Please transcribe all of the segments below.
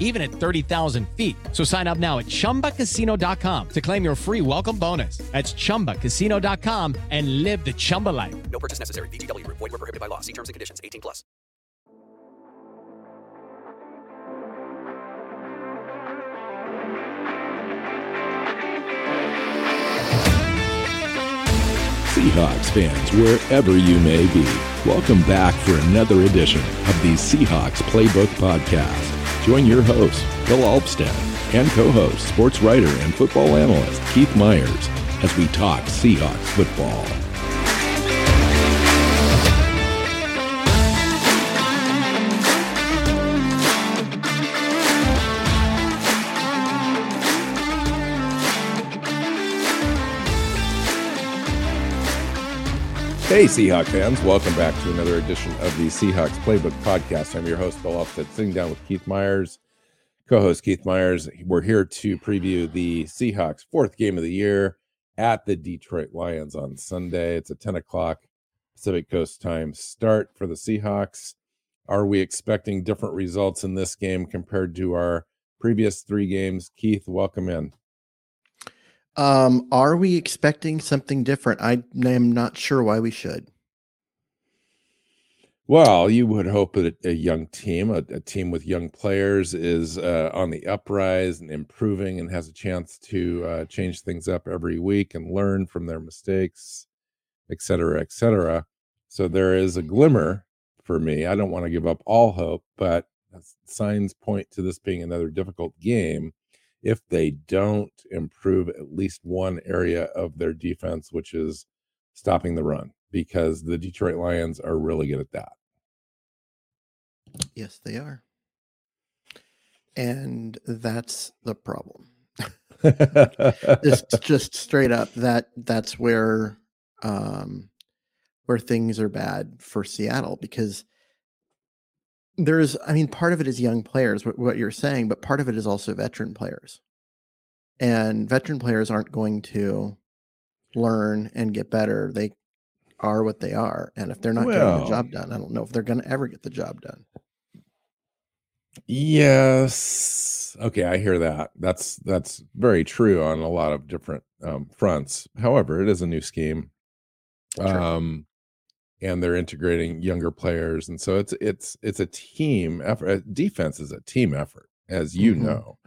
even at 30,000 feet. So sign up now at ChumbaCasino.com to claim your free welcome bonus. That's ChumbaCasino.com and live the Chumba life. No purchase necessary. VGW. Void were prohibited by law. See terms and conditions. 18 plus. Seahawks fans, wherever you may be, welcome back for another edition of the Seahawks Playbook Podcast. Join your host, Bill Alvstad, and co-host, sports writer and football analyst Keith Myers as we talk Seahawks football. Hey, Seahawk fans, welcome back to another edition of the Seahawks Playbook Podcast. I'm your host, Bill Alvstad, sitting down with Keith Myers, co host Keith Myers. We're here to preview the Seahawks' fourth game of the year at the Detroit Lions on Sunday. It's a 10 o'clock Pacific Coast time start for the Seahawks. Are we expecting different results in this game compared to our previous three games? Keith, welcome in. Um, are we expecting something different? I am not sure why we should. Well, you would hope that a young team, a, a team with young players, is uh, on the uprise and improving and has a chance to uh, change things up every week and learn from their mistakes, et cetera, et cetera. So there is a glimmer for me. I don't want to give up all hope, but signs point to this being another difficult game if they don't improve at least one area of their defense, which is stopping the run, because the Detroit Lions are really good at that. Yes, they are. And that's the problem. just just straight up that that's where um where things are bad for Seattle because there's i mean part of it is young players what, what, you're saying but part of it is also veteran players. And veteran players aren't going to learn and get better. They are what they are. And if they're not well, getting the job done i don't know if they're going to ever get the job done. Yes. Okay i hear that. That's that's very true on a lot of different um, fronts. However it is a new scheme. Sure. um and they're integrating younger players and so it's it's it's a team effort uh, defense is a team effort as you mm-hmm. know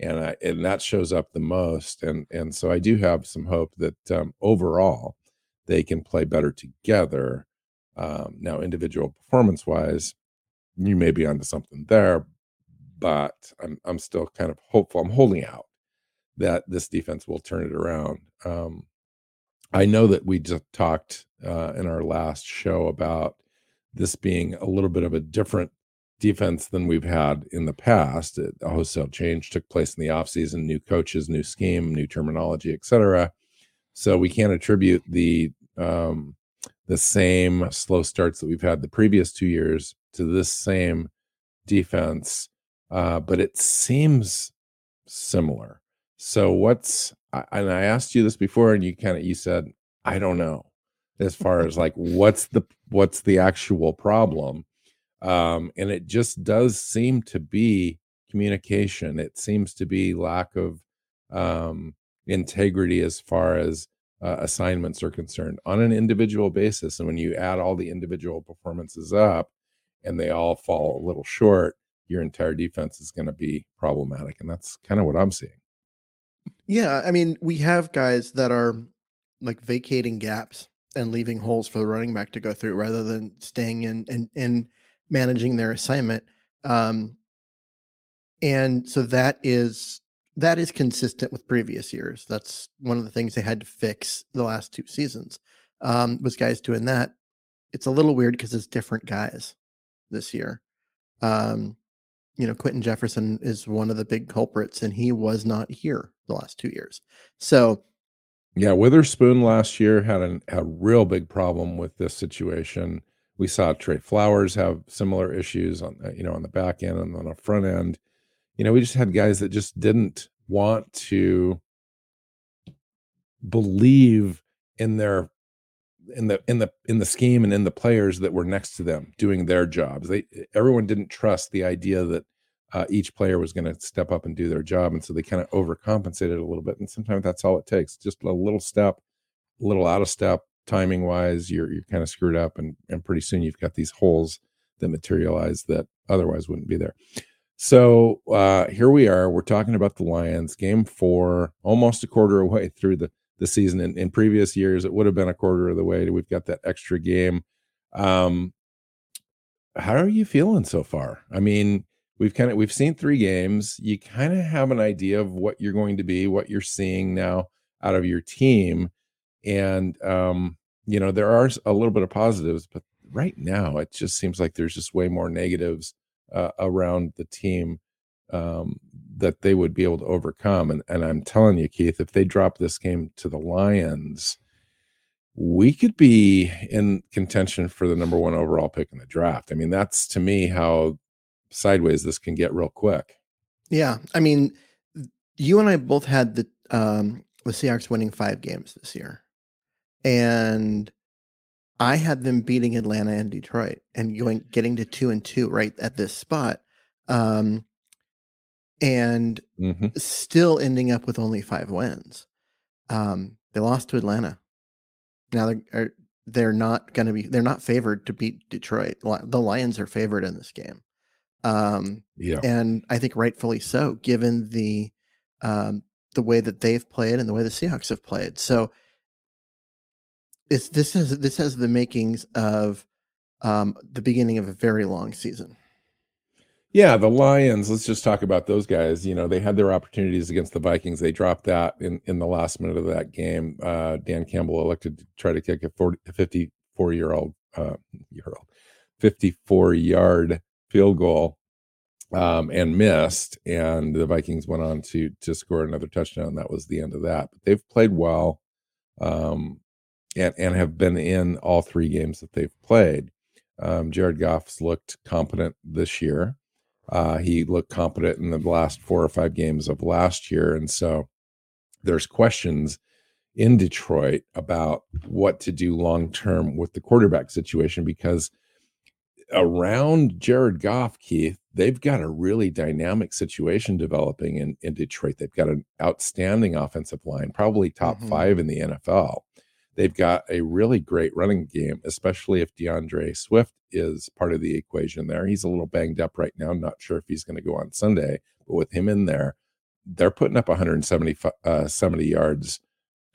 and I, and that shows up the most and and so i do have some hope that um, overall they can play better together um, now individual performance wise you may be onto something there but i'm i'm still kind of hopeful i'm holding out that this defense will turn it around um, I know that we just talked uh, in our last show about this being a little bit of a different defense than we've had in the past. A wholesale change took place in the offseason, new coaches, new scheme, new terminology, etc. So we can't attribute the um, the same slow starts that we've had the previous two years to this same defense, uh, but it seems similar. So what's and I asked you this before, and you kind of you said, I don't know. as far as like what's the what's the actual problem um and it just does seem to be communication it seems to be lack of um integrity as far as uh, assignments are concerned on an individual basis and when you add all the individual performances up and they all fall a little short your entire defense is going to be problematic and that's kind of what i'm seeing Yeah, I mean, we have guys that are like vacating gaps and leaving holes for the running back to go through rather than staying in and and managing their assignment. Um, and so that is that is consistent with previous years. That's one of the things they had to fix the last two seasons. Um, was guys doing that. It's a little weird because it's different guys this year. Um, you know, Quinton Jefferson is one of the big culprits, and he was not here the last two years. So Yeah, Witherspoon last year had an, a real big problem with this situation. We saw Trey Flowers have similar issues on uh, you know on the back end and on the front end. You know, we just had guys that just didn't want to believe in their in the in the in the scheme and in the players that were next to them doing their jobs. They everyone didn't trust the idea that uh, each player was going to step up and do their job, and so they kind of overcompensated a little bit. And sometimes that's all it takes, just a little step, a little out of step, timing wise. You're you're kind of screwed up, and and pretty soon you've got these holes that materialize that otherwise wouldn't be there. So uh, here we are. We're talking about the Lions, game four, almost a quarter away through the the season. In, in previous years, it would have been a quarter of the way. We've got that extra game. Um, how are you feeling so far? I mean, we've kind of we've seen three games. You kind of have an idea of what you're going to be, what you're seeing now out of your team, and um, you know there are a little bit of positives, but right now it just seems like there's just way more negatives uh, around the team um, that they would be able to overcome. And and I'm telling you, Keith, if they drop this game to the Lions, we could be in contention for the number one overall pick in the draft. I mean, that's to me how sideways this can get real quick. Yeah, I mean, you and I both had the um, the Seahawks winning five games this year, and I had them beating Atlanta and Detroit and going getting to two and two right at this spot, um, and Mhm. still ending up with only five wins. Um, they lost to Atlanta. Now they're they're not going to be they're not favored to beat Detroit. The Lions are favored in this game. Um, Yeah. and I think rightfully so, given the um, the way that they've played and the way the Seahawks have played. So it's this has this has the makings of um, the beginning of a very long season. Yeah, the Lions, let's just talk about those guys. You know, they had their opportunities against the Vikings. They dropped that in, in the last minute of that game. Uh, Dan Campbell elected to try to kick a 40, 54 year old, uh, year old, 54 yard field goal um, and missed. And the Vikings went on to to score another touchdown. That was the end of that. But they've played well um, and, and have been in all three games that they've played. Um, Jared Goff's looked competent this year. Uh, he looked competent in the last four or five games of last year. And so there's questions in Detroit about what to do long term with the quarterback situation because around Jared Goff, Keith, they've got a really dynamic situation developing in, in Detroit. They've got an outstanding offensive line, probably top Mhm. five in the NFL. They've got a really great running game, especially if D'Andre Swift is part of the equation there. He's a little banged up right now. Not sure if he's going to go on Sunday, but with him in there, they're putting up 170 uh, 70 yards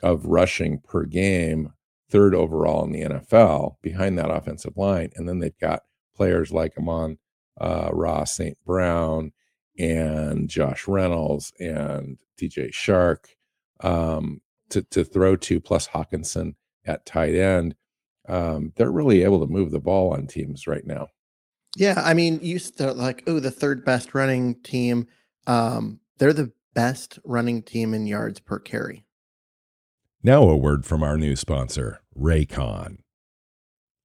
of rushing per game, third overall in the NFL behind that offensive line. And then they've got players like Amon uh, Ross St. Brown and Josh Reynolds and DJ Chark um, to, to throw to, plus Hockenson at tight end. Um, they're really able to move the ball on teams right now. Yeah, I mean, you start like, oh, the third best running team. Um, they're the best running team in yards per carry. Now, a word from our new sponsor, Raycon.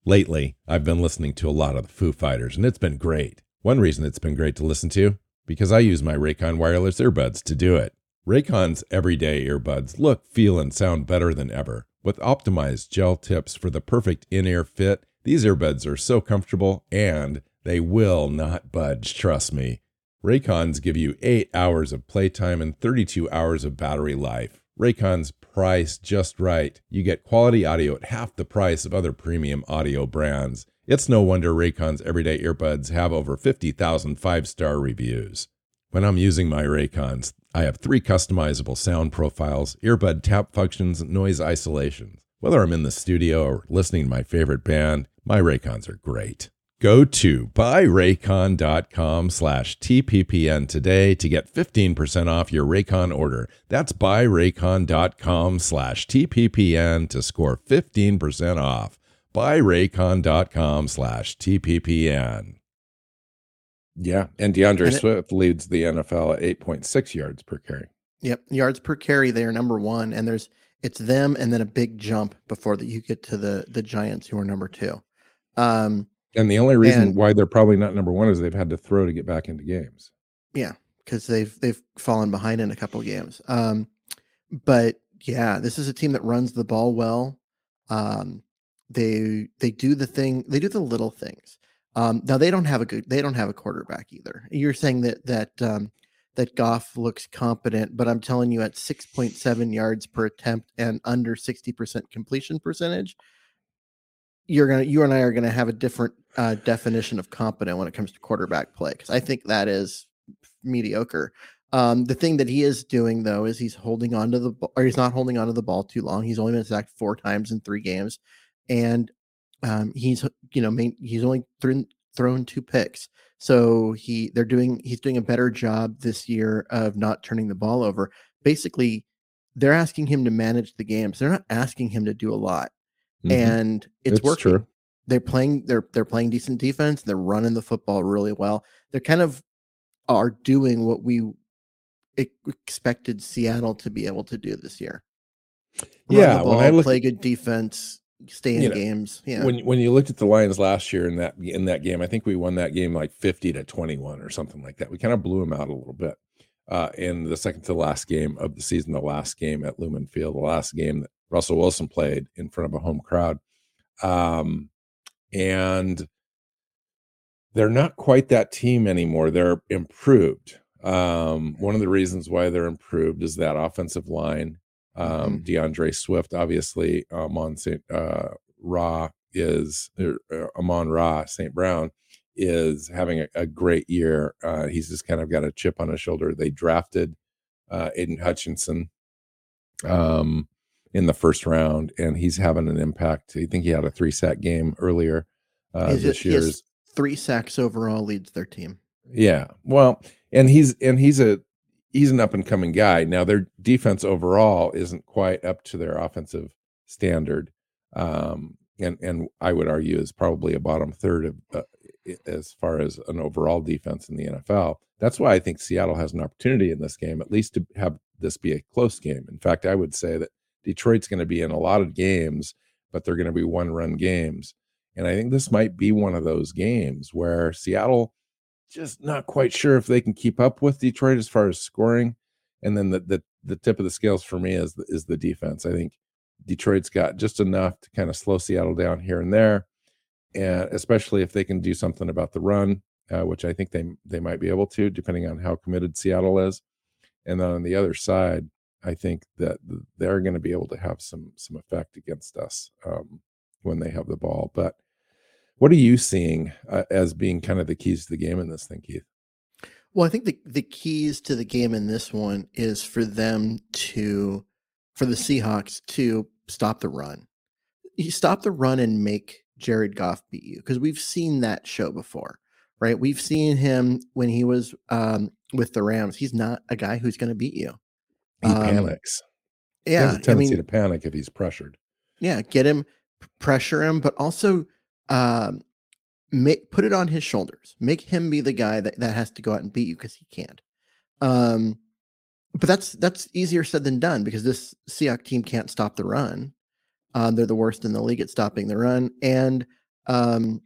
Lately, I've been listening to a lot of the Foo Fighters, and it's been great. One reason it's been great to listen to, because I use my Raycon wireless earbuds to do it. Raycon's everyday earbuds look, feel, and sound better than ever, With optimized gel tips for the perfect in ear fit, these earbuds are so comfortable and they will not budge, trust me. Raycons give you 8 hours of playtime and 32 hours of battery life. Raycon's price just right. You get quality audio at half the price of other premium audio brands. It's no wonder Raycon's everyday earbuds have over 50,000 five star reviews. When I'm using my Raycons, I have three customizable sound profiles, earbud tap functions, and noise isolation. Whether I'm in the studio or listening to my favorite band, my Raycons are great. Go to buyraycon.com slash TPPN today to get 15% off your Raycon order. That's buyraycon.com slash TPPN to score 15% off. Buyraycon.com slash TPPN. Yeah, and D'Andre And it- Swift leads the NFL at 8.6 yards per carry. Yep, yards per carry they are number one, and there's it's them and then a big jump before that you get to the the Giants who are number two. Um, And the only reason And- why they're probably not number one is they've had to throw to get back into games. yeah, because they've they've fallen behind in a couple of games. Um, but yeah, this is a team that runs the ball well. Um, they they do the thing they do the little things. Um, now they don't have a good they don't have a quarterback either. You're saying that that um, that Goff looks competent, but I'm telling you, at 6.7 yards per attempt and under 60% completion percentage, you're gonna you and I are gonna have a different uh, definition of competent when it comes to quarterback play because I think that is mediocre. Um, the thing that he is doing though is he's holding on to the ball, or he's not holding on to the ball too long. He's only been sacked four times in three games, and um, he's you know main, he's only thrown thrown two picks. So he they're doing he's doing a better job this year of not turning the ball over. Basically, they're asking him to manage the games. They're not asking him to do a lot, Mhm. and it's, working true. they're playing they're they're playing decent defense they're running the football really well they're kind of are doing what we expected seattle to be able to do this year Run Yeah, the when I look play good defense stay in You know, games yeah When when you looked at the Lions last year in that in that game, I think we won that game like 50 to 21 or something like that. We kind of blew them out a little bit. Uh, in the second to last game of the season, the last game at Lumen Field, the last game that Russell Wilson played in front of a home crowd. Um, and they're not quite that team anymore. They're improved. Um, one of the reasons why they're improved is that offensive line. Um, D'Andre Swift, obviously, Amon St. Uh, Ra is er, uh, Amon Ra St. Brown is having a, a great year. Uh, he's just kind of got a chip on his shoulder. They drafted uh, Aidan Hutchinson um, in the first round, and he's having an impact. I think he had a three sack game earlier uh, He's- this year's. three sacks overall leads their team Yeah. Well, and he's and he's a he's an up and coming guy. Now their defense overall isn't quite up to their offensive standard. Um and and I would argue is probably a bottom third of uh, as far as an overall defense in the NFL. That's why I think Seattle has an opportunity in this game at least to have this be a close game. In fact, I would say that Detroit's going to be in a lot of games, but they're going to be one run games. And I think this might be one of those games where Seattle just not quite sure if they can keep up with Detroit as far as scoring. And then the the, the tip of the scales for me is the, is the defense. I think Detroit's got just enough to kind of slow Seattle down here and there, and especially if they can do something about the run, uh, which I think they they might be able to, depending on how committed Seattle is. And then on the other side, I think that they're going to be able to have some some effect against us um, when they have the ball. But what are you seeing uh, as being kind of the keys to the game in this thing, Keith? Well, I think the, the keys to the game in this one is for them to, for the Seahawks to stop the run. You stop the run and make Jared Goff beat you because we've seen that show before, right? We've seen him when he was um, with the Rams. He's not a guy who's going to beat you. He Um, panics. he Yeah, has a I tendency mean, to panic if he's pressured. yeah, get him, pressure him, but also um, make put it on his shoulders. Make him be the guy that, that has to go out and beat you because he can't. Um, but that's that's easier said than done because this Seahawks team can't stop the run. Uh, they're the worst in the league at stopping the run, and um,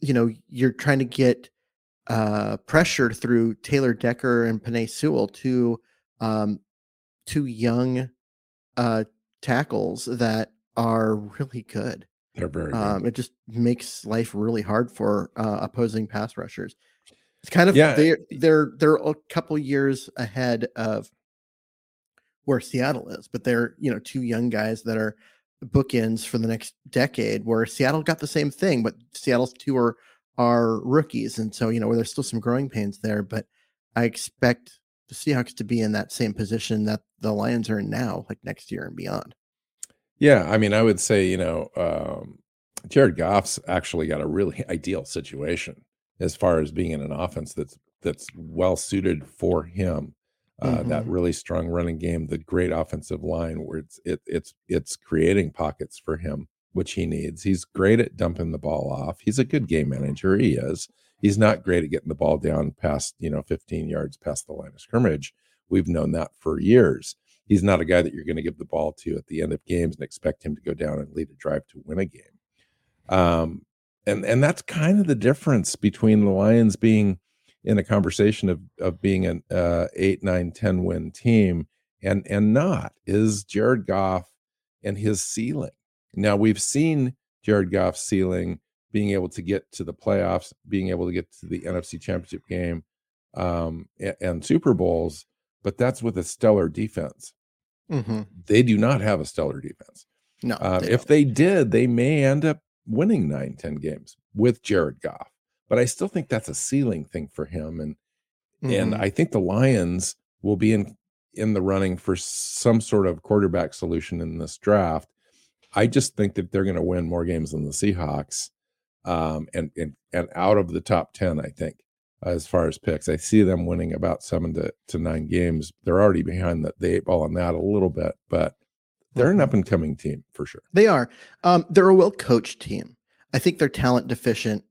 you know you're trying to get uh, pressure through Taylor Decker and Penei Sewell, two um, two young uh, tackles that are really good. They're very. Um, it just makes life really hard for uh, opposing pass rushers. It's kind of Yeah. they're they're they're a couple years ahead of where Seattle is, but they're you know two young guys that are bookends for the next decade. Where Seattle got the same thing, but Seattle's two are are rookies, and so you know where there's still some growing pains there. But I expect the Seahawks to be in that same position that the Lions are in now, like next year and beyond. Yeah, I mean, I would say, you know, um, Jared Goff's actually got a really ideal situation as far as being in an offense that's that's well suited for him. Uh, That Mhm. really strong running game, the great offensive line, where it's it, it's it's creating pockets for him, which he needs. He's great at dumping the ball off. He's a good game manager. He is. He's not great at getting the ball down past you know 15 yards past the line of scrimmage. We've known that for years he's not a guy that you're going to give the ball to at the end of games and expect him to go down and lead a drive to win a game. Um, and and that's kind of the difference between the Lions being in a conversation of of being an uh, eight, nine, 10 win team and and not is Jared Goff and his ceiling. Now we've seen Jared Goff's ceiling being able to get to the playoffs, being able to get to the NFC Championship game, um, and, and Super Bowls, but that's with a stellar defense. Mm-hmm. They do not have a stellar defense. No, Um, they if they did, they may end up winning nine, 10 games with Jared Goff. But I still think that's a ceiling thing for him. And and Mhm. I think the Lions will be in in the running for some sort of quarterback solution in this draft. I just think that they're going to win more games than the Seahawks. Um, and and and out of the top 10, I think, as far as picks, I see them winning about seven to, to nine games. They're already behind the, the eight ball on that a little bit, but they're an Mhm. up and coming team for sure. They are. Um, they're a well coached team. I think they're talent deficient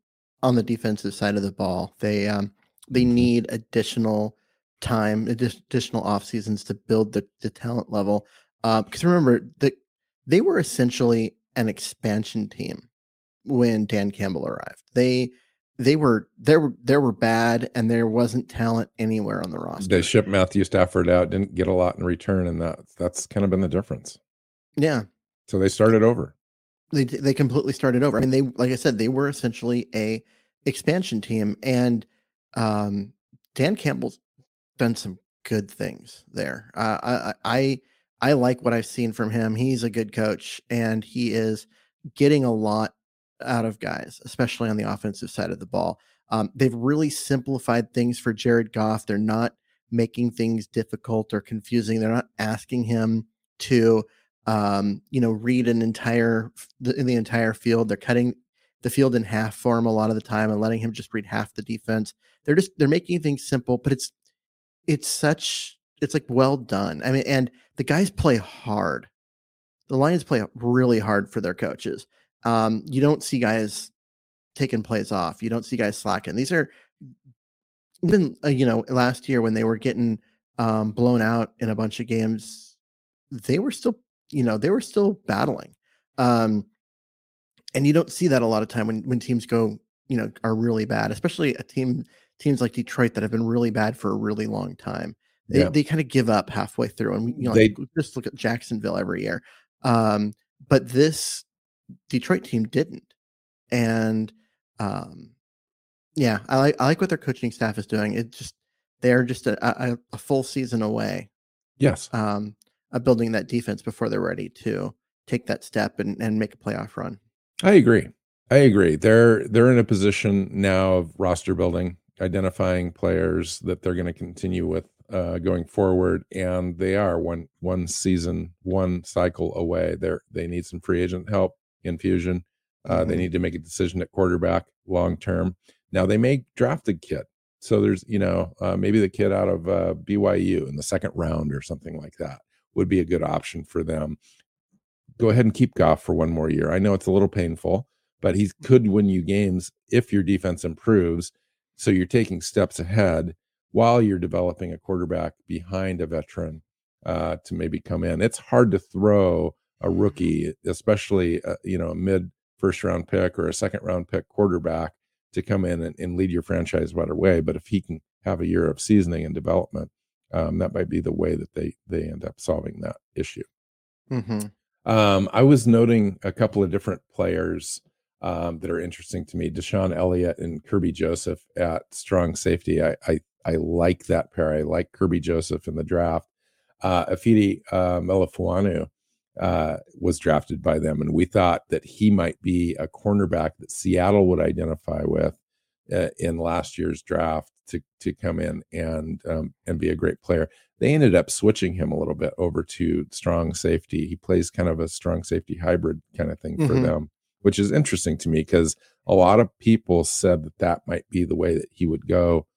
on the defensive side of the ball. They um, they Mhm. need additional time, additional off seasons to build the, the talent level. Because remember that they were essentially an expansion team when Dan Campbell arrived. They they were there were there were bad and there wasn't talent anywhere on the roster. They shipped Matthew Stafford out, didn't get a lot in return, and that that's kind of been the difference. yeah. So they started over. they they completely started over. I mean, they like I said, they were essentially a expansion team, and um, Dan Campbell's done some good things there. Uh, I I I I like what I've seen from him. He's a good coach, and he is getting a lot out of guys, especially on the offensive side of the ball. Um, they've really simplified things for Jared Goff. They're not making things difficult or confusing. They're not asking him to um, you know, read an entire the, the entire field. They're cutting the field in half for him a lot of the time and letting him just read half the defense. They're just they're making things simple, but it's it's such it's like well done. I mean, and the guys play hard. The Lions play really hard for their coaches. Um, you don't see guys taking plays off. You don't see guys slacking. These are even uh, you know last year when they were getting um, blown out in a bunch of games, they were still you know they were still battling. Um, and you don't see that a lot of time when when teams go you know are really bad, especially a team teams like Detroit that have been really bad for a really long time. They, Yeah. they kind of give up halfway through, and we, you know They- like, just look at Jacksonville every year. Um, but this Detroit team didn't, and um, yeah, I like I like what their coaching staff is doing. It just they're just a, a, a full season away Yes. um, of building that defense before they're ready to take that step and, and make a playoff run. I agree. I agree. They're they're in a position now of roster building, identifying players that they're going to continue with uh, going forward, and they are one one season, one cycle away. They're they need some free agent help, infusion. Uh, They Mhm. need to make a decision at quarterback long term. Now they may draft a kid, so there's you know uh, maybe the kid out of uh, BYU in the second round or something like that would be a good option for them go ahead and keep Goff for one more year. I know it's a little painful, but he could win you games if your defense improves. So you're taking steps ahead while you're developing a quarterback behind a veteran uh, to maybe come in. It's hard to throw a rookie, especially uh, you know a mid first round pick or a second round pick quarterback to come in and, and lead your franchise right away. But if he can have a year of seasoning and development, um, that might be the way that they they end up solving that issue. Mm-hmm. Um, I was noting a couple of different players um, that are interesting to me. DeShon Elliott and Kerby Joseph at strong safety. I, I, I like that pair. I like Kerby Joseph in the draft. Uh, Ifeatu uh, Melifonwu uh, was drafted by them, and we thought that he might be a cornerback that Seattle would identify with uh, in last year's draft to to come in and um, and be a great player. They ended up switching him a little bit over to strong safety. He plays kind of a strong safety hybrid kind of thing for Mhm. them, which is interesting to me because a lot of people said that that might be the way that he would go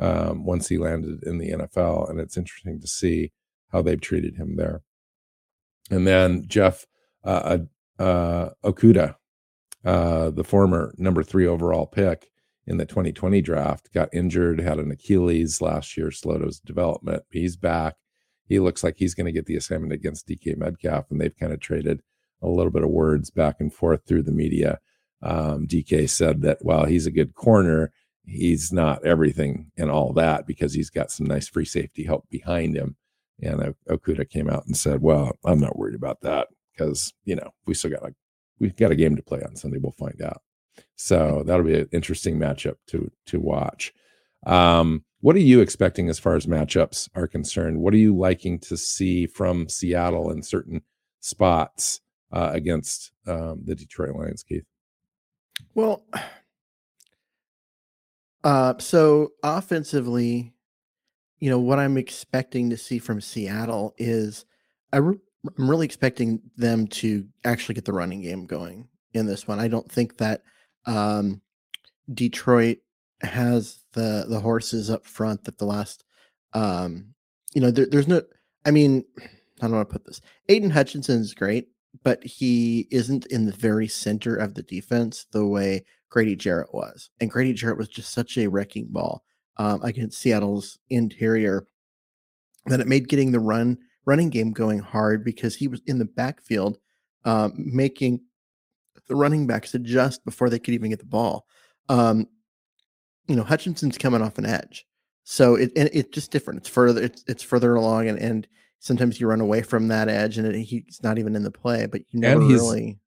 um, once he landed in the NFL, and it's interesting to see how they've treated him there. And then Jeff uh, uh, uh, Okudah, uh, the former number three overall pick in the 2020 draft, got injured, had an Achilles last year, slowed his development. He's back. He looks like he's going to get the assignment against DK Metcalf, and they've kind of traded a little bit of words back and forth through the media. Um, DK said that while he's a good corner, he's not everything and all that because he's got some nice free safety help behind him. And Okudah came out and said, "Well, I'm not worried about that because you know we still got like we've got a game to play on Sunday. We'll find out." So that'll be an interesting matchup to to watch. Um, what are you expecting as far as matchups are concerned? What are you liking to see from Seattle in certain spots uh, against um, the Detroit Lions, Keith? Well, uh, so offensively, you know, what I'm expecting to see from Seattle is I I'm really expecting them to actually get the running game going in this one. I don't think that um, Detroit has the the horses up front that the last um, you know, there, there's no I mean, I don't want to put this. Aidan Hutchinson is great, but he isn't in the very center of the defense the way Grady Jarrett was. And Grady Jarrett was just such a wrecking ball um, against Seattle's interior that it made getting the run running game going hard because he was in the backfield um, making the running backs adjust before they could even get the ball. Um, you know, Hutchinson's coming off an edge, so it and it's just different. It's further it's it's further along, and and sometimes you run away from that edge, and it, he's not even in the play. But you never he's- really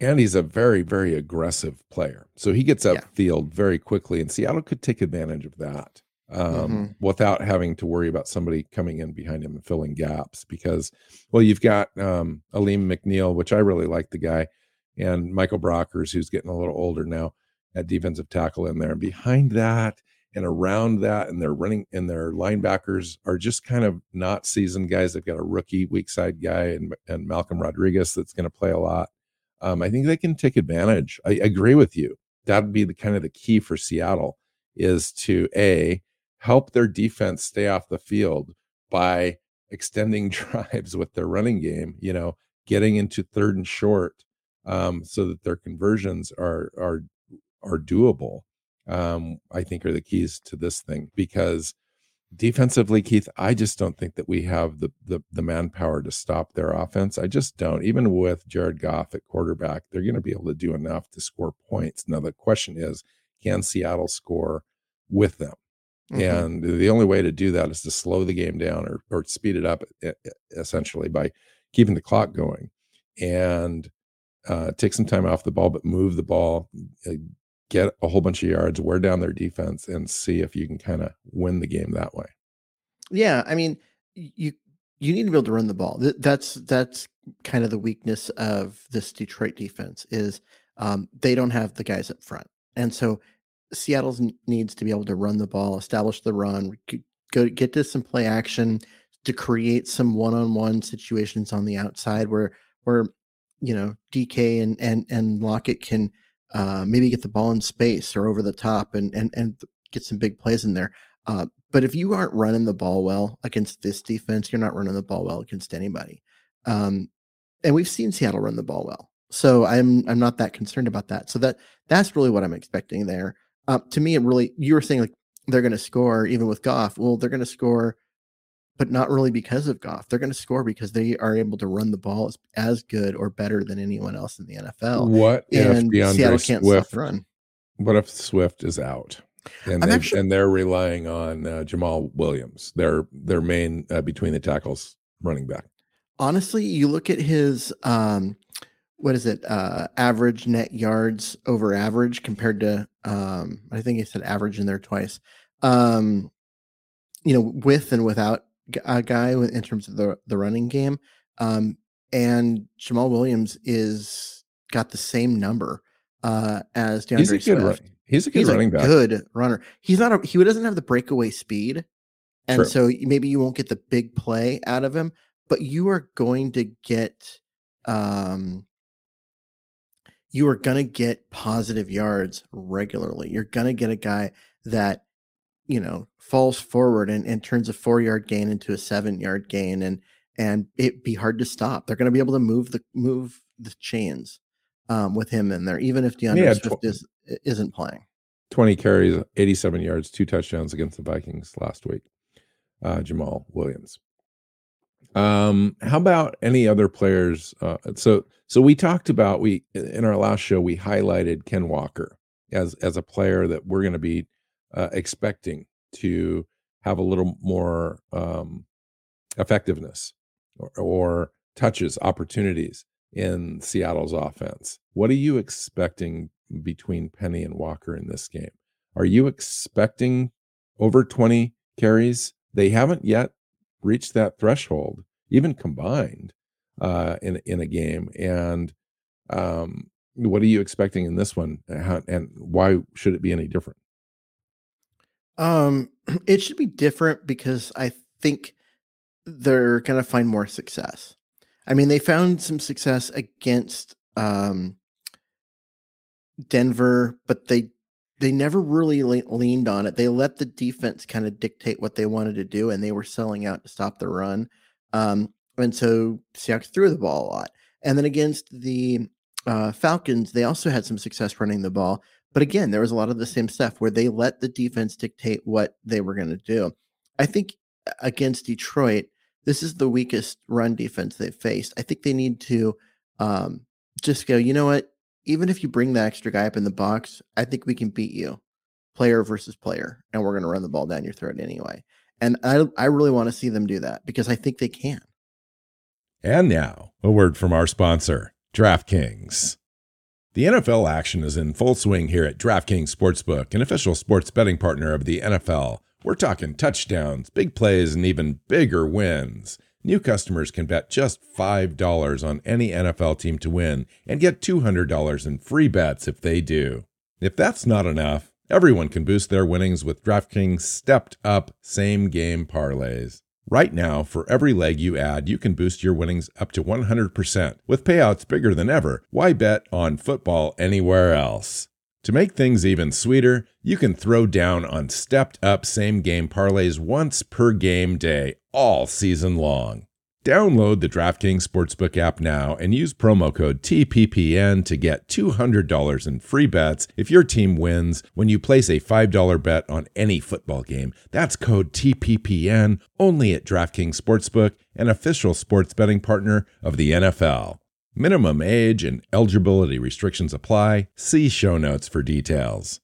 And he's a very, very aggressive player. So he gets Yeah. upfield very quickly, and Seattle could take advantage of that um, Mhm. without having to worry about somebody coming in behind him and filling gaps. Because, well, you've got um, Alim McNeill, which I really like the guy, and Michael Brockers, who's getting a little older now at defensive tackle in there. And behind that and around that, and they're running, and their linebackers are just kind of not seasoned guys. They've got a rookie weak side guy and, and Malcolm Rodriguez that's going to play a lot um, I think they can take advantage. I agree with you. That'd be the kind of the key for Seattle is to a help their defense stay off the field by extending drives with their running game. You know, getting into third and short um, so that their conversions are are are doable. Um, I think are the keys to this thing because defensively, Keith, I just don't think that we have the the the manpower to stop their offense. I just don't. Even with Jared Goff at quarterback, they're going to be able to do enough to score points. Now the question is, can Seattle score with them? Mhm. And the only way to do that is to slow the game down or or speed it up essentially by keeping the clock going and uh, take some time off the ball, but move the ball, uh, get a whole bunch of yards, wear down their defense, and see if you can kind of win the game that way. Yeah, I mean, you you need to be able to run the ball. That's that's kind of the weakness of this Detroit defense is um, they don't have the guys up front, and so Seattle needs to be able to run the ball, establish the run, go get to some play action to create some one-on-one situations on the outside where where you know DK and and and Lockett can uh, maybe get the ball in space or over the top and and and get some big plays in there. Uh, but if you aren't running the ball well against this defense, you're not running the ball well against anybody. Um, and we've seen Seattle run the ball well, so I'm I'm not that concerned about that. So that that's really what I'm expecting there. Uh, to me, it really you were saying like they're going to score even with Goff. Well, they're going to score, but not really because of Goff. They're going to score because they are able to run the ball as, as good or better than anyone else in the NFL. What if and Seattle can't Swift? run. What if Swift is out? And they actually- and they're relying on uh, Jamaal Williams, their their main uh, between the tackles running back. honestly, you look at his um, what is it? Uh, average net yards over average compared to um, I think he said average in there twice. Um, you know, with and without a guy in terms of the the running game. Um, and Jamaal Williams is got the same number uh, as D'Andre He's a good, run, he's a good He's running a back. good runner. He's not a he doesn't have the breakaway speed, and True. so maybe you won't get the big play out of him, but you are going to get um you are going to get positive yards regularly. You're going to get a guy that you know falls forward and, and turns a four yard gain into a seven yard gain and and it be hard to stop. They're going to be able to move the move the chains um, with him in there, even if D'Andre had Swift tw- is isn't playing. 20 carries, 87 yards, two touchdowns against the Vikings last week. Uh, Jamaal Williams. Um, how about any other players? Uh, so, so we talked about we in our last show we highlighted Ken Walker as as a player that we're going to be uh, expecting to have a little more um, effectiveness or, or touches, opportunities in Seattle's offense. What are you expecting between Penny and Walker in this game? Are you expecting over 20 carries? They haven't yet reached that threshold, even combined uh, in in a game. And um, what are you expecting in this one? How, and why should it be any different? Um, it should be different because I think they're going to find more success. I mean, they found some success against um, Denver, but they they never really le- leaned on it. They let the defense kind of dictate what they wanted to do, and they were selling out to stop the run. Um, and so Seahawks threw the ball a lot. And then against the uh, Falcons, they also had some success running the ball. But again, there was a lot of the same stuff where they let the defense dictate what they were going to do. I think against Detroit, this is the weakest run defense they've faced. I think they need to um, just go, you know what? Even if you bring the extra guy up in the box, I think we can beat you player versus player, and we're going to run the ball down your throat anyway. And I, I really want to see them do that because I think they can. And now, a word from our sponsor, DraftKings. The NFL action is in full swing here at DraftKings Sportsbook, an official sports betting partner of the NFL. We're talking touchdowns, big plays, and even bigger wins. New customers can bet just $5 on any NFL team to win and get $200 in free bets if they do. If that's not enough, everyone can boost their winnings with DraftKings stepped up same game parlays. Right now, for every leg you add, you can boost your winnings up to 100%. With payouts bigger than ever, why bet on football anywhere else? To make things even sweeter, you can throw down on stepped up same game parlays once per game day, all season long. Download the DraftKings Sportsbook app now and use promo code TPPN to get $200 in free bets if your team wins when you place a $5 bet on any football game. That's code TPPN only at DraftKings Sportsbook, an official sports betting partner of the NFL. Minimum age and eligibility restrictions apply. See show notes for details.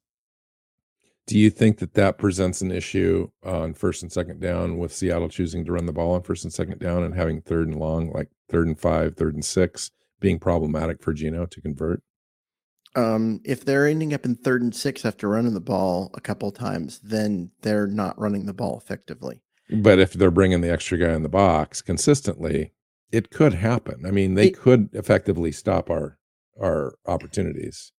Do you think that that presents an issue on first and second down with Seattle choosing to run the ball on first and second down and having third and long, like third and five, third and six, being problematic for Geno to convert? Um, if they're ending up in third and six after running the ball a couple times, then they're not running the ball effectively. But if they're bringing the extra guy in the box consistently, it could happen. I mean, they It- could effectively stop our our opportunities.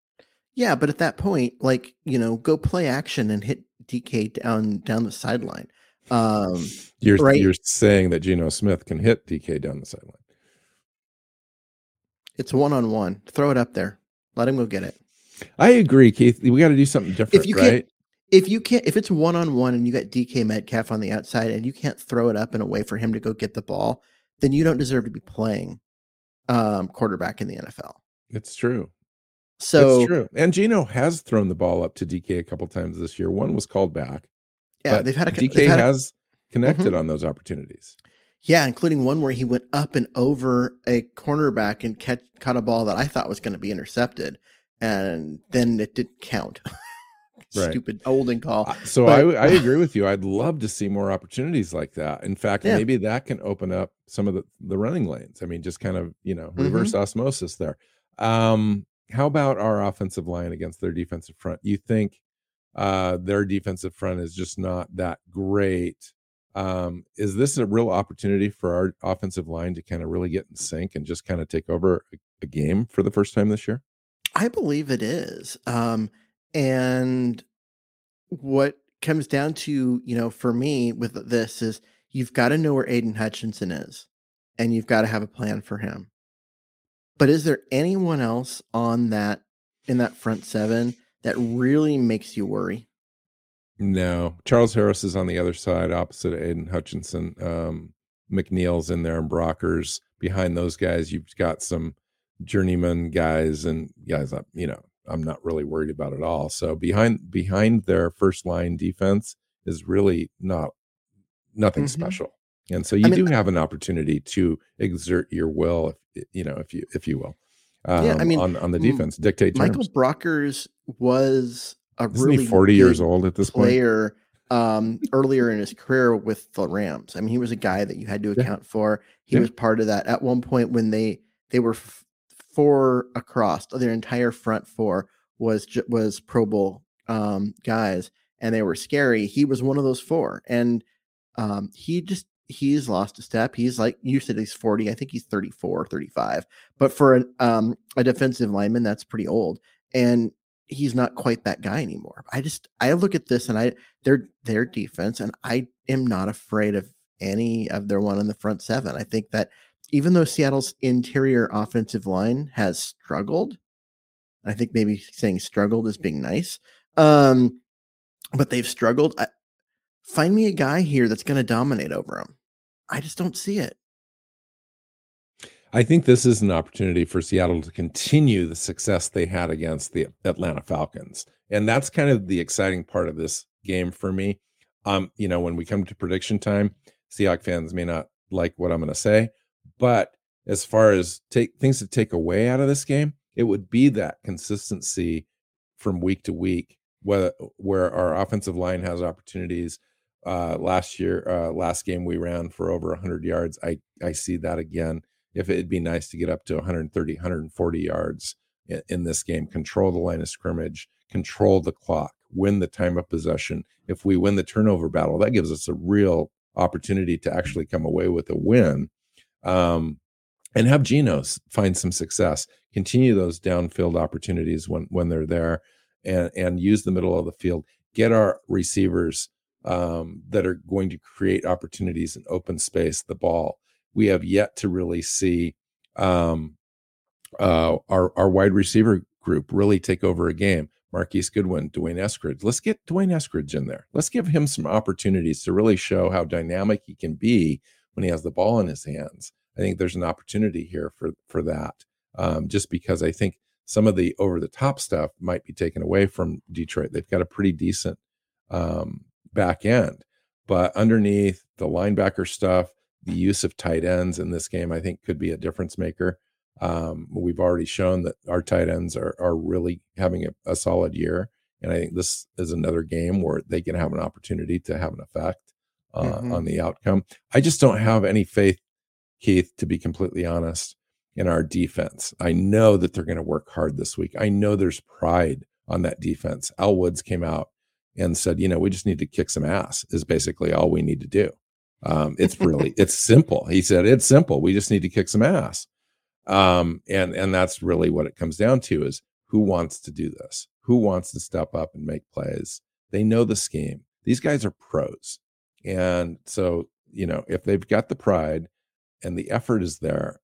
Yeah, but at that point, like you know, go play action and hit DK down down the sideline. Um, You're Right. you're saying that Geno Smith can hit DK down the sideline. it's one on one. Throw it up there. Let him go get it. I agree, Keith. We got to do something different, if you right? can't- If you can't, if it's one on one and you got DK Metcalf on the outside and you can't throw it up in a way for him to go get the ball, then you don't deserve to be playing um, quarterback in the NFL. It's true. So it's true. And Geno has thrown the ball up to DK a couple times this year. One was called back. yeah, they've had a DK had a- Mm-hmm. has connected on those opportunities. Yeah, including one where he went up and over a cornerback and catch, caught a ball that I thought was going to be intercepted, and then it didn't count. Right. stupid holding call. So But- I I agree with you. I'd love to see more opportunities like that. In fact, Yeah. maybe that can open up some of the the running lanes. I mean, just kind of you know reverse Mm-hmm. osmosis there. Um, how about our offensive line against their defensive front? You think uh, their defensive front is just not that great? Um, is this a real opportunity for our offensive line to kind of really get in sync and just kind of take over a, game for the first time this year? I believe it is. Um, and what comes down to, you know, for me with this is you've got to know where Aidan Hutchinson is and you've got to have a plan for him. But is there anyone else on that in that front seven that really makes you worry? No, Charles Harris is on the other side, opposite of Aidan Hutchinson. Um, McNeill's in there, and Brockers behind those guys. You've got some journeyman guys and guys. that, You know, I'm not really worried about at all. So behind behind their first line defense is really not nothing Mhm. special. And so you mean, do have an opportunity to exert your will, if, you know, if you if you will, um, Yeah, I mean, on on the defense, dictate terms. Michael Brockers was a Isn't really 40 years old at this point? player um, earlier in his career with the Rams. I mean, he was a guy that you had to Yeah. account for. He Yeah. was part of that at one point when they they were f- four across. Their entire front four was was Pro Bowl um, guys, and they were scary. He was one of those four, and um, he just he's lost a step. He's like you said, he's forty. I think he's 34, 35. But for an, um, a defensive lineman, that's pretty old. And he's not quite that guy anymore. I just I look at this and I their their defense and I am not afraid of any of their one in the front seven. I think that even though Seattle's interior offensive line has struggled, I think maybe saying struggled is being nice. Um, but they've struggled. I, find me a guy here that's going to dominate over them. I just don't see it. I think this is an opportunity for Seattle to continue the success they had against the Atlanta Falcons. And that's kind of the exciting part of this game for me. Um, you know, when we come to prediction time, Seahawk fans may not like what I'm going to say, but as far as take things to take away out of this game, it would be that consistency from week to week, where where our offensive line has opportunities. Uh, last year, uh, last game we ran for over 100 yards. I I see that again. If it'd be nice to get up to 130 140 yards in, in, this game control the line of scrimmage control the clock win the time of possession. If we win the turnover battle that gives us a real opportunity to actually come away with a win um, and have Geno's find some success. Continue those downfield opportunities when when they're there and and use the middle of the field. Get our receivers um, that are going to create opportunities in open space the ball we have yet to really see um, uh, our our wide receiver group really take over a game. Marquise Goodwin, D'Wayne Eskridge. Let's get D'Wayne Eskridge in there. Let's give him some opportunities to really show how dynamic he can be when he has the ball in his hands. I think there's an opportunity here for for that. Um, just because I think some of the over the top stuff might be taken away from Detroit. They've got a pretty decent um, back end, but underneath the linebacker stuff, the use of tight ends in this game, I think, could be a difference maker. Um, we've already shown that our tight ends are are really having a, a, solid year, and I think this is another game where they can have an opportunity to have an effect uh, mm-hmm. on the outcome. I just don't have any faith, Keith, to be completely honest, in our defense. I know that they're going to work hard this week. I know there's pride on that defense. Al Woods came out and said, you know, we just need to kick some ass. Is basically all we need to do. Um, it's really it's simple. He said it's simple. We just need to kick some ass. Um, and and that's really what it comes down to is who wants to do this? Who wants to step up and make plays? They know the scheme. These guys are pros. And so, you know, if they've got the pride and the effort is there,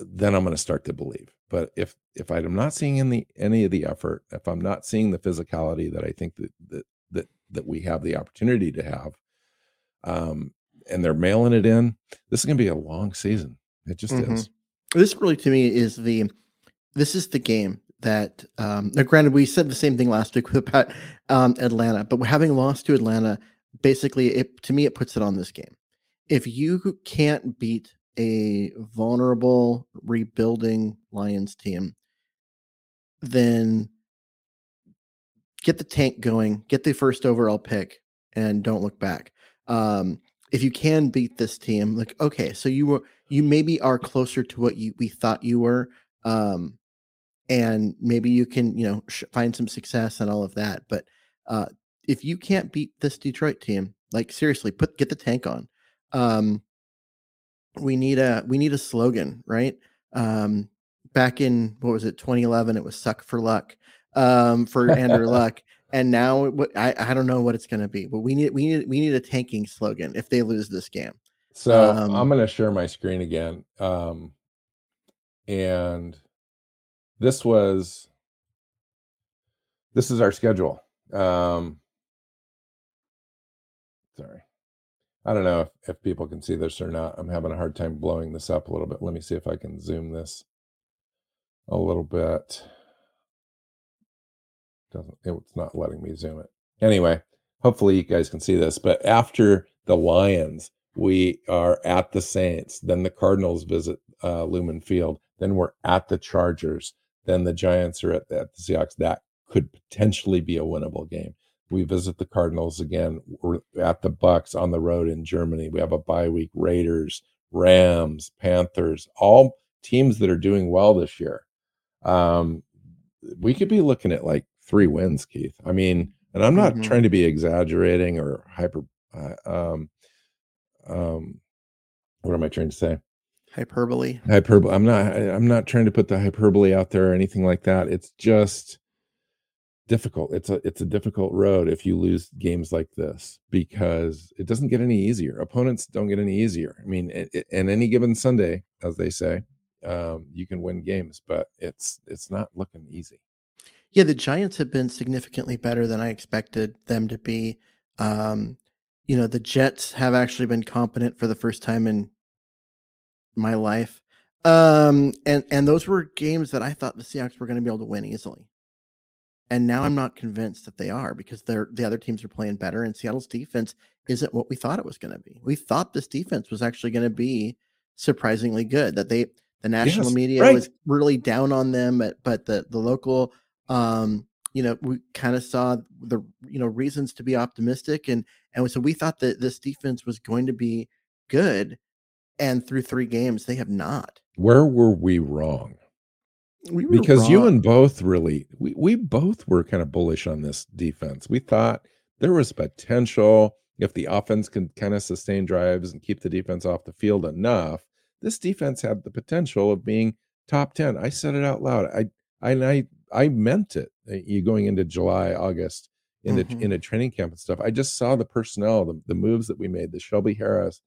then I'm going to start to believe. But if if I'm not seeing any any of the effort, if I'm not seeing the physicality that I think that that that, that we have the opportunity to have, um, and they're mailing it in, this is going to be a long season. It just mm-hmm. is. This really, to me, is the this is the game that. Um, now, granted, we said the same thing last week about um, Atlanta, but having lost to Atlanta, basically, it to me, it puts it on this game. If you can't beat a vulnerable, rebuilding Lions team, then get the tank going, get the first overall pick, and don't look back. Um, if you can beat this team, like okay, so you were you maybe are closer to what you we thought you were, um, and maybe you can you know sh- find some success and all of that. But uh, if you can't beat this Detroit team, like seriously, put get the tank on. Um, we need a we need a slogan, right? Um, back in what was it 2011 it was suck for luck um, for andrew luck and now what I, I don't know what it's going to be but we need we need we need a tanking slogan if they lose this game So Um, I'm going to share my screen again. Um, and this was, this is our schedule. Um, sorry. I don't know if, if people can see this or not. I'm having a hard time blowing this up a little bit. Let me see if I can zoom this a little bit. Doesn't, it's not letting me zoom it. Anyway, hopefully you guys can see this. But after the Lions, we are at the Saints. Then the Cardinals visit uh, Lumen Field. Then we're at the Chargers. Then the Giants are at the, at the Seahawks. That could potentially be a winnable game. We visit the Cardinals again. We're at the Bucs on the road in Germany. We have a bye week. Raiders, Rams, Panthers, all teams that are doing well this year. Um, we could be looking at like three wins, Keith. I mean, and I'm not Mhm. trying to be exaggerating or hyper. Uh, um, um, what am I trying to say? hyperbole hyperbole i'm not I- i'm not trying to put the hyperbole out there or anything like that it's just difficult it's a it's a difficult road if you lose games like this because it doesn't get any easier. Opponents don't get any easier. I mean it, it- and any given sunday as they say um, you can win games but it's it's not looking easy. Yeah the giants have been significantly better than i expected them to be. Um, you know the jets have actually been competent for the first time in my life. Um, and and those were games that i thought the seahawks were going to be able to win easily and now i'm not convinced that they are because they're the other teams are playing better and seattle's defense isn't what we thought it was going to be. We thought this defense was actually going to be surprisingly good that they the national Yes, media right. was really down on them but, but the the local um you know we kind of saw the you know reasons to be optimistic and and so we thought that this defense was going to be good and through three games they have not. Where were we wrong we because you and both really we, we both were kind of bullish on this defense. We thought there was potential. If the offense can kind of sustain drives and keep the defense off the field enough this defense had the potential of being top 10 i said it out loud. I i i i meant it uh, you going into july august into Mhm. into training camp and stuff. I just saw the personnel the, the moves that we made the shelby harris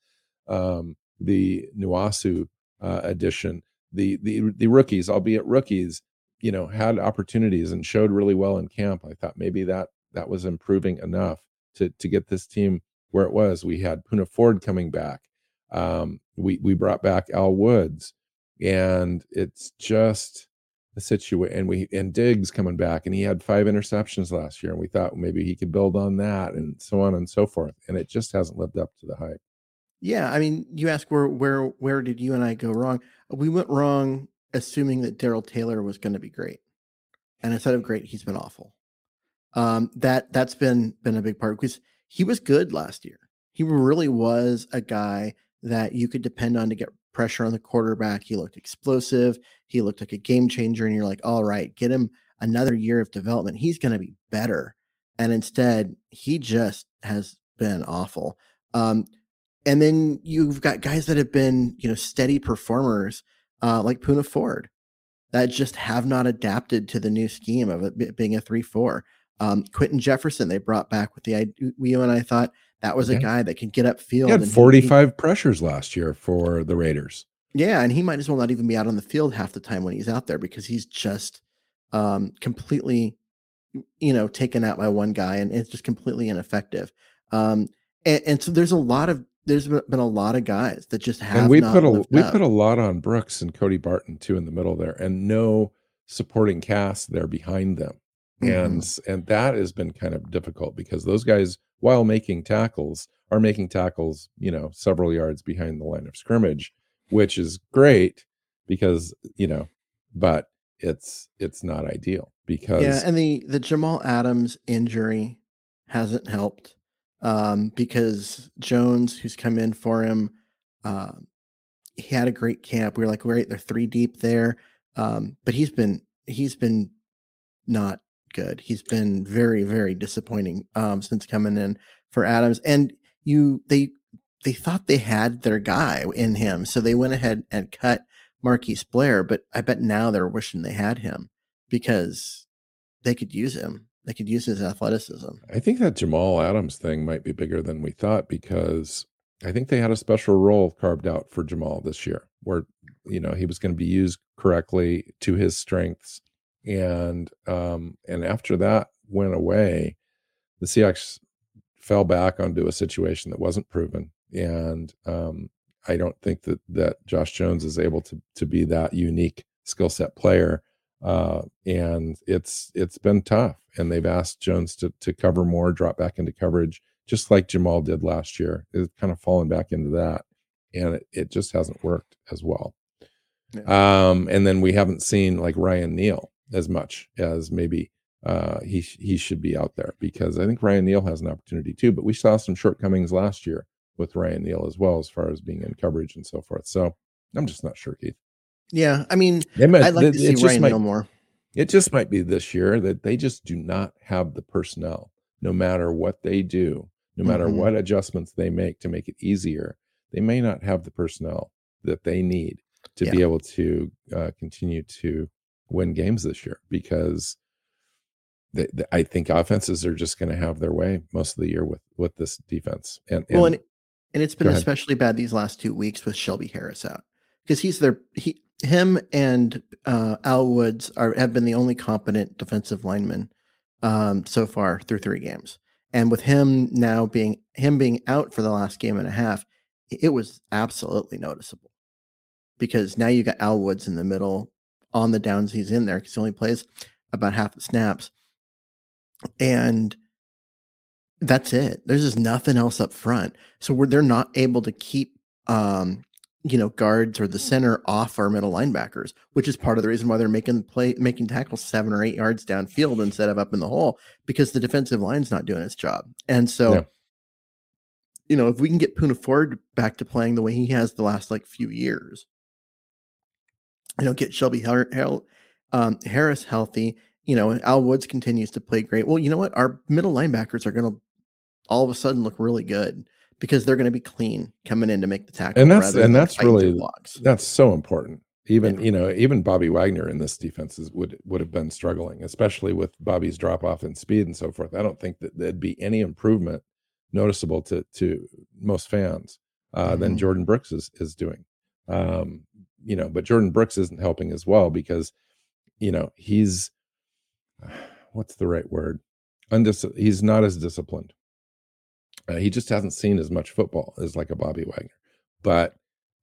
um the Nwosu uh, addition the the the rookies, albeit rookies, you know, had opportunities and showed really well in camp. I thought maybe that that was improving enough to to get this team where it was. We had Poona Ford coming back. Um, we we brought back Al Woods, and it's just the situation. And we and Diggs coming back, and he had five interceptions last year, and we thought maybe he could build on that, and so on and so forth. And it just hasn't lived up to the hype. Yeah, I mean, you ask where where where did you and I go wrong? We went wrong assuming that Darrell Taylor was going to be great, and instead of great, he's been awful. Um, that that's been been a big part because he was good last year. He really was a guy that you could depend on to get pressure on the quarterback. He looked explosive. He looked like a game changer, and you're like, all right, get him another year of development. He's going to be better. And instead, he just has been awful. Um, and then you've got guys that have been, you know, steady performers, uh, like Poona Ford, that just have not adapted to the new scheme of it being a three-four. Um, Quinton Jefferson, they brought back with the I, you and I thought that was a Yeah. guy that could get upfield. He had 45 pressures last year for the Raiders. yeah, and he might as well not even be out on the field half the time when he's out there because he's just um, completely, you know, taken out by one guy, and it's just completely ineffective. Um, and, and so there's a lot of there's been a lot of guys that just have and we put a we up. put a lot on Brooks and Cody Barton too in the middle there, and no supporting cast there behind them, Mhm. and and that has been kind of difficult because those guys, while making tackles, are making tackles, you know, several yards behind the line of scrimmage, which is great because you know, but it's it's not ideal because Yeah, and the the Jamal Adams injury hasn't helped um, because Jones, who's come in for him, uh, he had a great camp. We were like, great, they're three deep there, um, but he's been he's been not good. He's been very very disappointing um, since coming in for Adams. And you they they thought they had their guy in him, so they went ahead and cut Marquise Blair. But I bet now they're wishing they had him because they could use him. They could use his athleticism. I think that Jamal Adams thing might be bigger than we thought because I think they had a special role carved out for Jamal this year where you know he was going to be used correctly to his strengths. And um and after that went away the Seahawks fell back onto a situation that wasn't proven. And um I don't think that that Josh Jones is able to to be that unique skill set player uh, and it's it's been tough. And they've asked Jones to to cover more, drop back into coverage, just like Jamal did last year. It's kind of fallen back into that, and it, it just hasn't worked as well. Yeah. Um, and then we haven't seen like Ryan Neal as much as maybe uh, he he should be out there because I think Ryan Neal has an opportunity too. But we saw some shortcomings last year with Ryan Neal as well as far as being in coverage and so forth. So I'm just not sure, Keith. Yeah, I mean, might, I'd like to see Ryan might, more. It just might be this year that they just do not have the personnel, no matter what they do, no matter mm-hmm. what adjustments they make to make it easier. They may not have the personnel that they need to yeah. be able to uh, continue to win games this year because they, they, I think offenses are just going to have their way most of the year with with this defense. And, and well, and, and it's been especially bad these last two weeks with Shelby Harris out because he's their he him and uh, Al Woods are have been the only competent defensive linemen um, so far through three games. And with him now being him being out for the last game and a half, it was absolutely noticeable because now you got Al Woods in the middle on the downs he's in there because he only plays about half the snaps, and that's it. There's just nothing else up front, so they're not able to keep um, you know guards or the center off our middle linebackers, which is part of the reason why they're making play making tackles seven or eight yards downfield instead of up in the hole because the defensive line's not doing its job. And so, yeah. you know, if we can get Poona Ford back to playing the way he has the last like few years, you know, get Shelby um, Harris healthy, you know, Al Woods continues to play great. Well, you know what? Our middle linebackers are going to all of a sudden look really good because they're going to be clean coming in to make the tackle. And that's and that's really that's so important. Even yeah. you know even Bobby Wagner in this defense is, would would have been struggling, especially with Bobby's drop off in speed and so forth. I don't think that there'd be any improvement noticeable to to most fans uh, mm-hmm. than Jordyn Brooks is is doing. Um, you know, but Jordyn Brooks isn't helping as well because you know he's what's the right word? Undis- he's not as disciplined uh, he just hasn't seen as much football as like a Bobby Wagner. But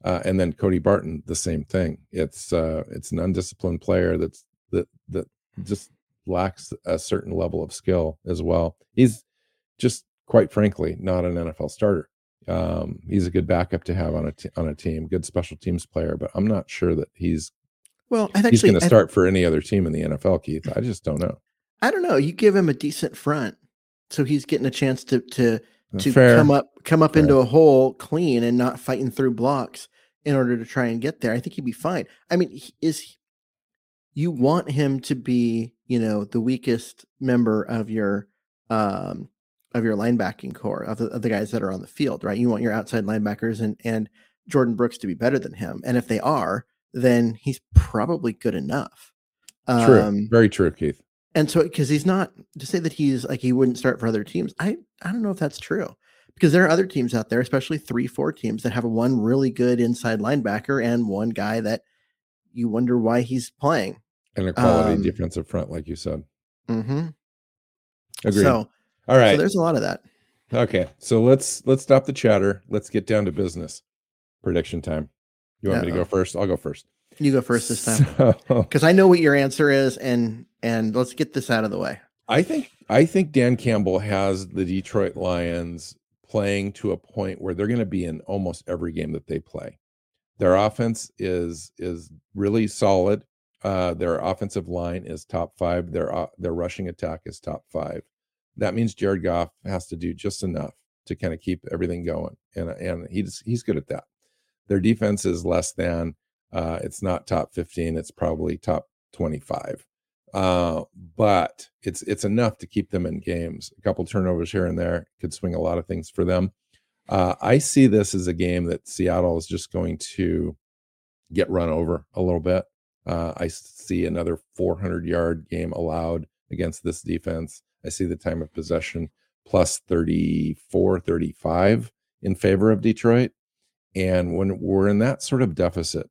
uh, and then Cody Barton, the same thing. It's uh, it's an undisciplined player that's that that just lacks a certain level of skill as well. He's just quite frankly not an NFL starter. Um, he's a good backup to have on a t- on a team, good special teams player, but I'm not sure that he's well. I he's going to start for any other team in the NFL. Keith, I just don't know. I don't know. You give him a decent front, so he's getting a chance to to to Fair. come up come up Fair. into a hole clean and not fighting through blocks in order to try and get there. I think he'd be fine. I mean, is you want him to be, you know, the weakest member of your um of your linebacking core of the, of the guys that are on the field, right? You want your outside linebackers and and Jordyn Brooks to be better than him, and if they are, then he's probably good enough. True, um, very true, Keith and so because he's not to say that he's like he wouldn't start for other teams i i don't know if that's true because there are other teams out there especially three four teams that have one really good inside linebacker and one guy that you wonder why he's playing. And a quality um, defensive front like you said. Mm-hmm. Agreed. so all right. so there's a lot of that. Okay so let's let's stop the chatter. Let's get down to business. Prediction time. You want Uh-oh. me to go first? I'll go first. You go first this time. Because so, I know what your answer is, and and let's get this out of the way. I think I think Dan Campbell has the Detroit Lions playing to a point where they're going to be in almost every game that they play. Their offense is is really solid. Uh, their offensive line is top five. Their uh, their rushing attack is top five. That means Jared Goff has to do just enough to kind of keep everything going, and and he's he's good at that. Their defense is less than. Uh, it's not top fifteen. It's probably top twenty five. Uh, but it's it's enough to keep them in games. A couple turnovers here and there could swing a lot of things for them. Uh, I see this as a game that Seattle is just going to get run over a little bit. Uh, I see another 400 yard game allowed against this defense. I see the time of possession plus 34, 35 in favor of Detroit. And when we're in that sort of deficit,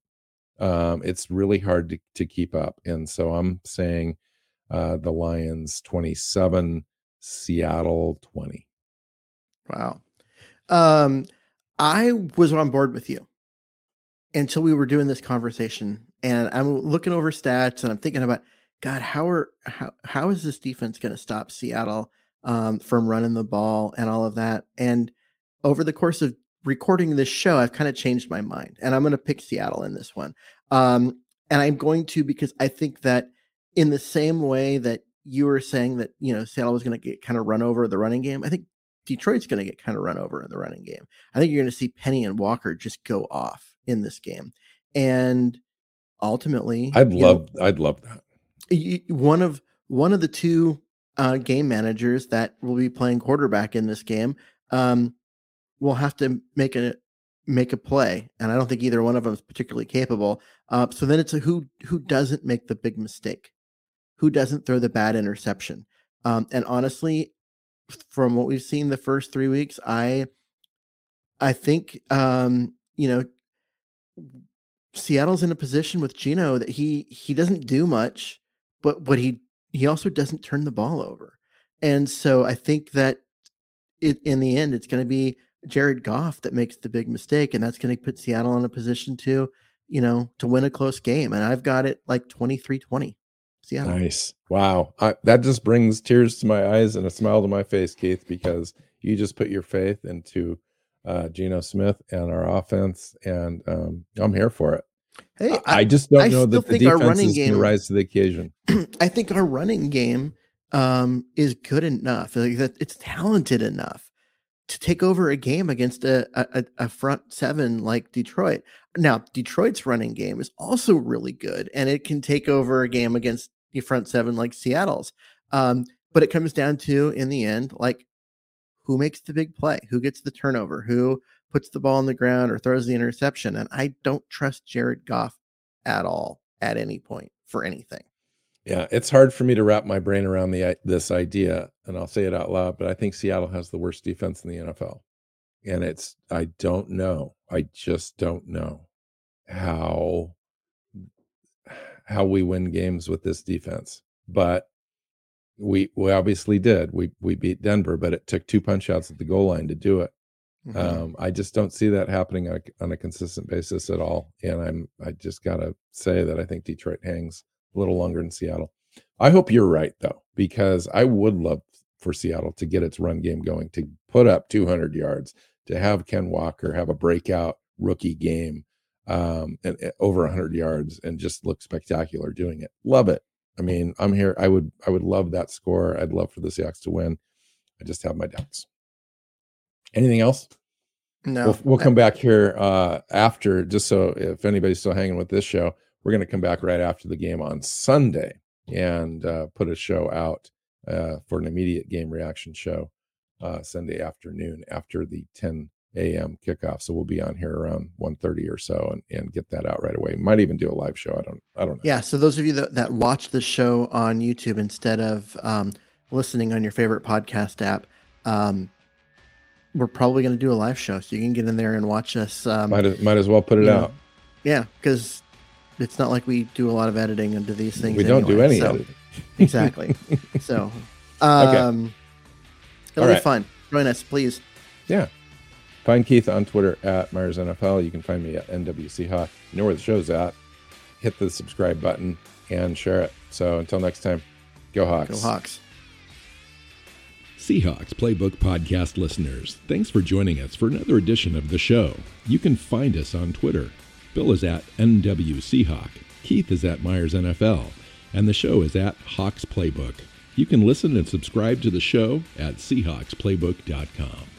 um, it's really hard to, to keep up. And so I'm saying uh, the Lions 27, Seattle 20. Wow. Um, I was on board with you until we were doing this conversation, and I'm looking over stats and I'm thinking about, God, how are how how is this defense going to stop Seattle um, from running the ball and all of that? And over the course of recording this show, I've kind of changed my mind, and I'm going to pick Seattle in this one. Um, and I'm going to because I think that in the same way that you were saying that you know Seattle was going to get kind of run over the running game, I think Detroit's going to get kind of run over in the running game. I think you're going to see Penny and Walker just go off in this game, and ultimately, I'd love, know, I'd love that. One of one of the two uh, game managers that will be playing quarterback in this game um, will have to make a make a play, and I don't think either one of them is particularly capable. Uh, so then it's a who who doesn't make the big mistake, who doesn't throw the bad interception. Um, and honestly, from what we've seen the first three weeks, I I think um, you know Seattle's in a position with Geno that he he doesn't do much, but but he he also doesn't turn the ball over, and so I think that it in the end it's going to be Jared Goff that makes the big mistake, and that's going to put Seattle in a position to you know to win a close game, and I've got it like 23-20. Seattle. Nice. Wow. I, that just brings tears to my eyes and a smile to my face, Keith, because you just put your faith into uh, Geno Smith and our offense, and um, I'm here for it. Hey, I, I just don't I know that the defense is going to rise to the occasion. I think our running game um, is good enough. Like that, it's talented enough to take over a game against a, a, a front seven like Detroit. Now, Detroit's running game is also really good, and it can take over a game against the front seven like Seattle's. Um, but it comes down to, in the end, like who makes the big play, who gets the turnover, who puts the ball on the ground or throws the interception. And I don't trust Jared Goff at all at any point for anything. Yeah, it's hard for me to wrap my brain around the this idea, and I'll say it out loud. But I think Seattle has the worst defense in the NFL, and it's I don't know. I just don't know how how we win games with this defense. But we we obviously did. We we beat Denver, but it took two punch outs at the goal line to do it. Mm-hmm. Um, I just don't see that happening on a, on a consistent basis at all. And I'm I just gotta say that I think Detroit hangs a little longer than Seattle. I hope you're right though, because I would love for Seattle to get its run game going, to put up 200 yards, to have Ken Walker have a breakout rookie game, um, and, and over 100 yards, and just look spectacular doing it. Love it. I mean, I'm here. I would I would love that score. I'd love for the Seahawks to win. I just have my doubts. Anything else? No. We'll, we'll come back here uh, after, just so if anybody's still hanging with this show, we're going to come back right after the game on Sunday and uh, put a show out uh, for an immediate game reaction show uh, Sunday afternoon after the 10 a.m. kickoff. So we'll be on here around 1.30 or so and, and get that out right away. Might even do a live show. I don't I don't know. Yeah. So those of you that, that watch the show on YouTube instead of um, listening on your favorite podcast app, um, we're probably going to do a live show, so you can get in there and watch us. Um, might as, might as well put it out. Know, yeah, because it's not like we do a lot of editing into these things. We don't anyway, do any so, editing. exactly. so, um, okay. it'll All be right. fun. Join us, please. Yeah. Find Keith on Twitter at Myers NFL. You can find me at NWC Hawk. You know where the show's at. Hit the subscribe button and share it. So until next time, go Hawks. Go Hawks. Seahawks Playbook Podcast listeners, thanks for joining us for another edition of the show. You can find us on Twitter. Bill is at NWChawk. Keith is at Myers NFL, and the show is at Hawks Playbook. You can listen and subscribe to the show at SeahawksPlaybook.com.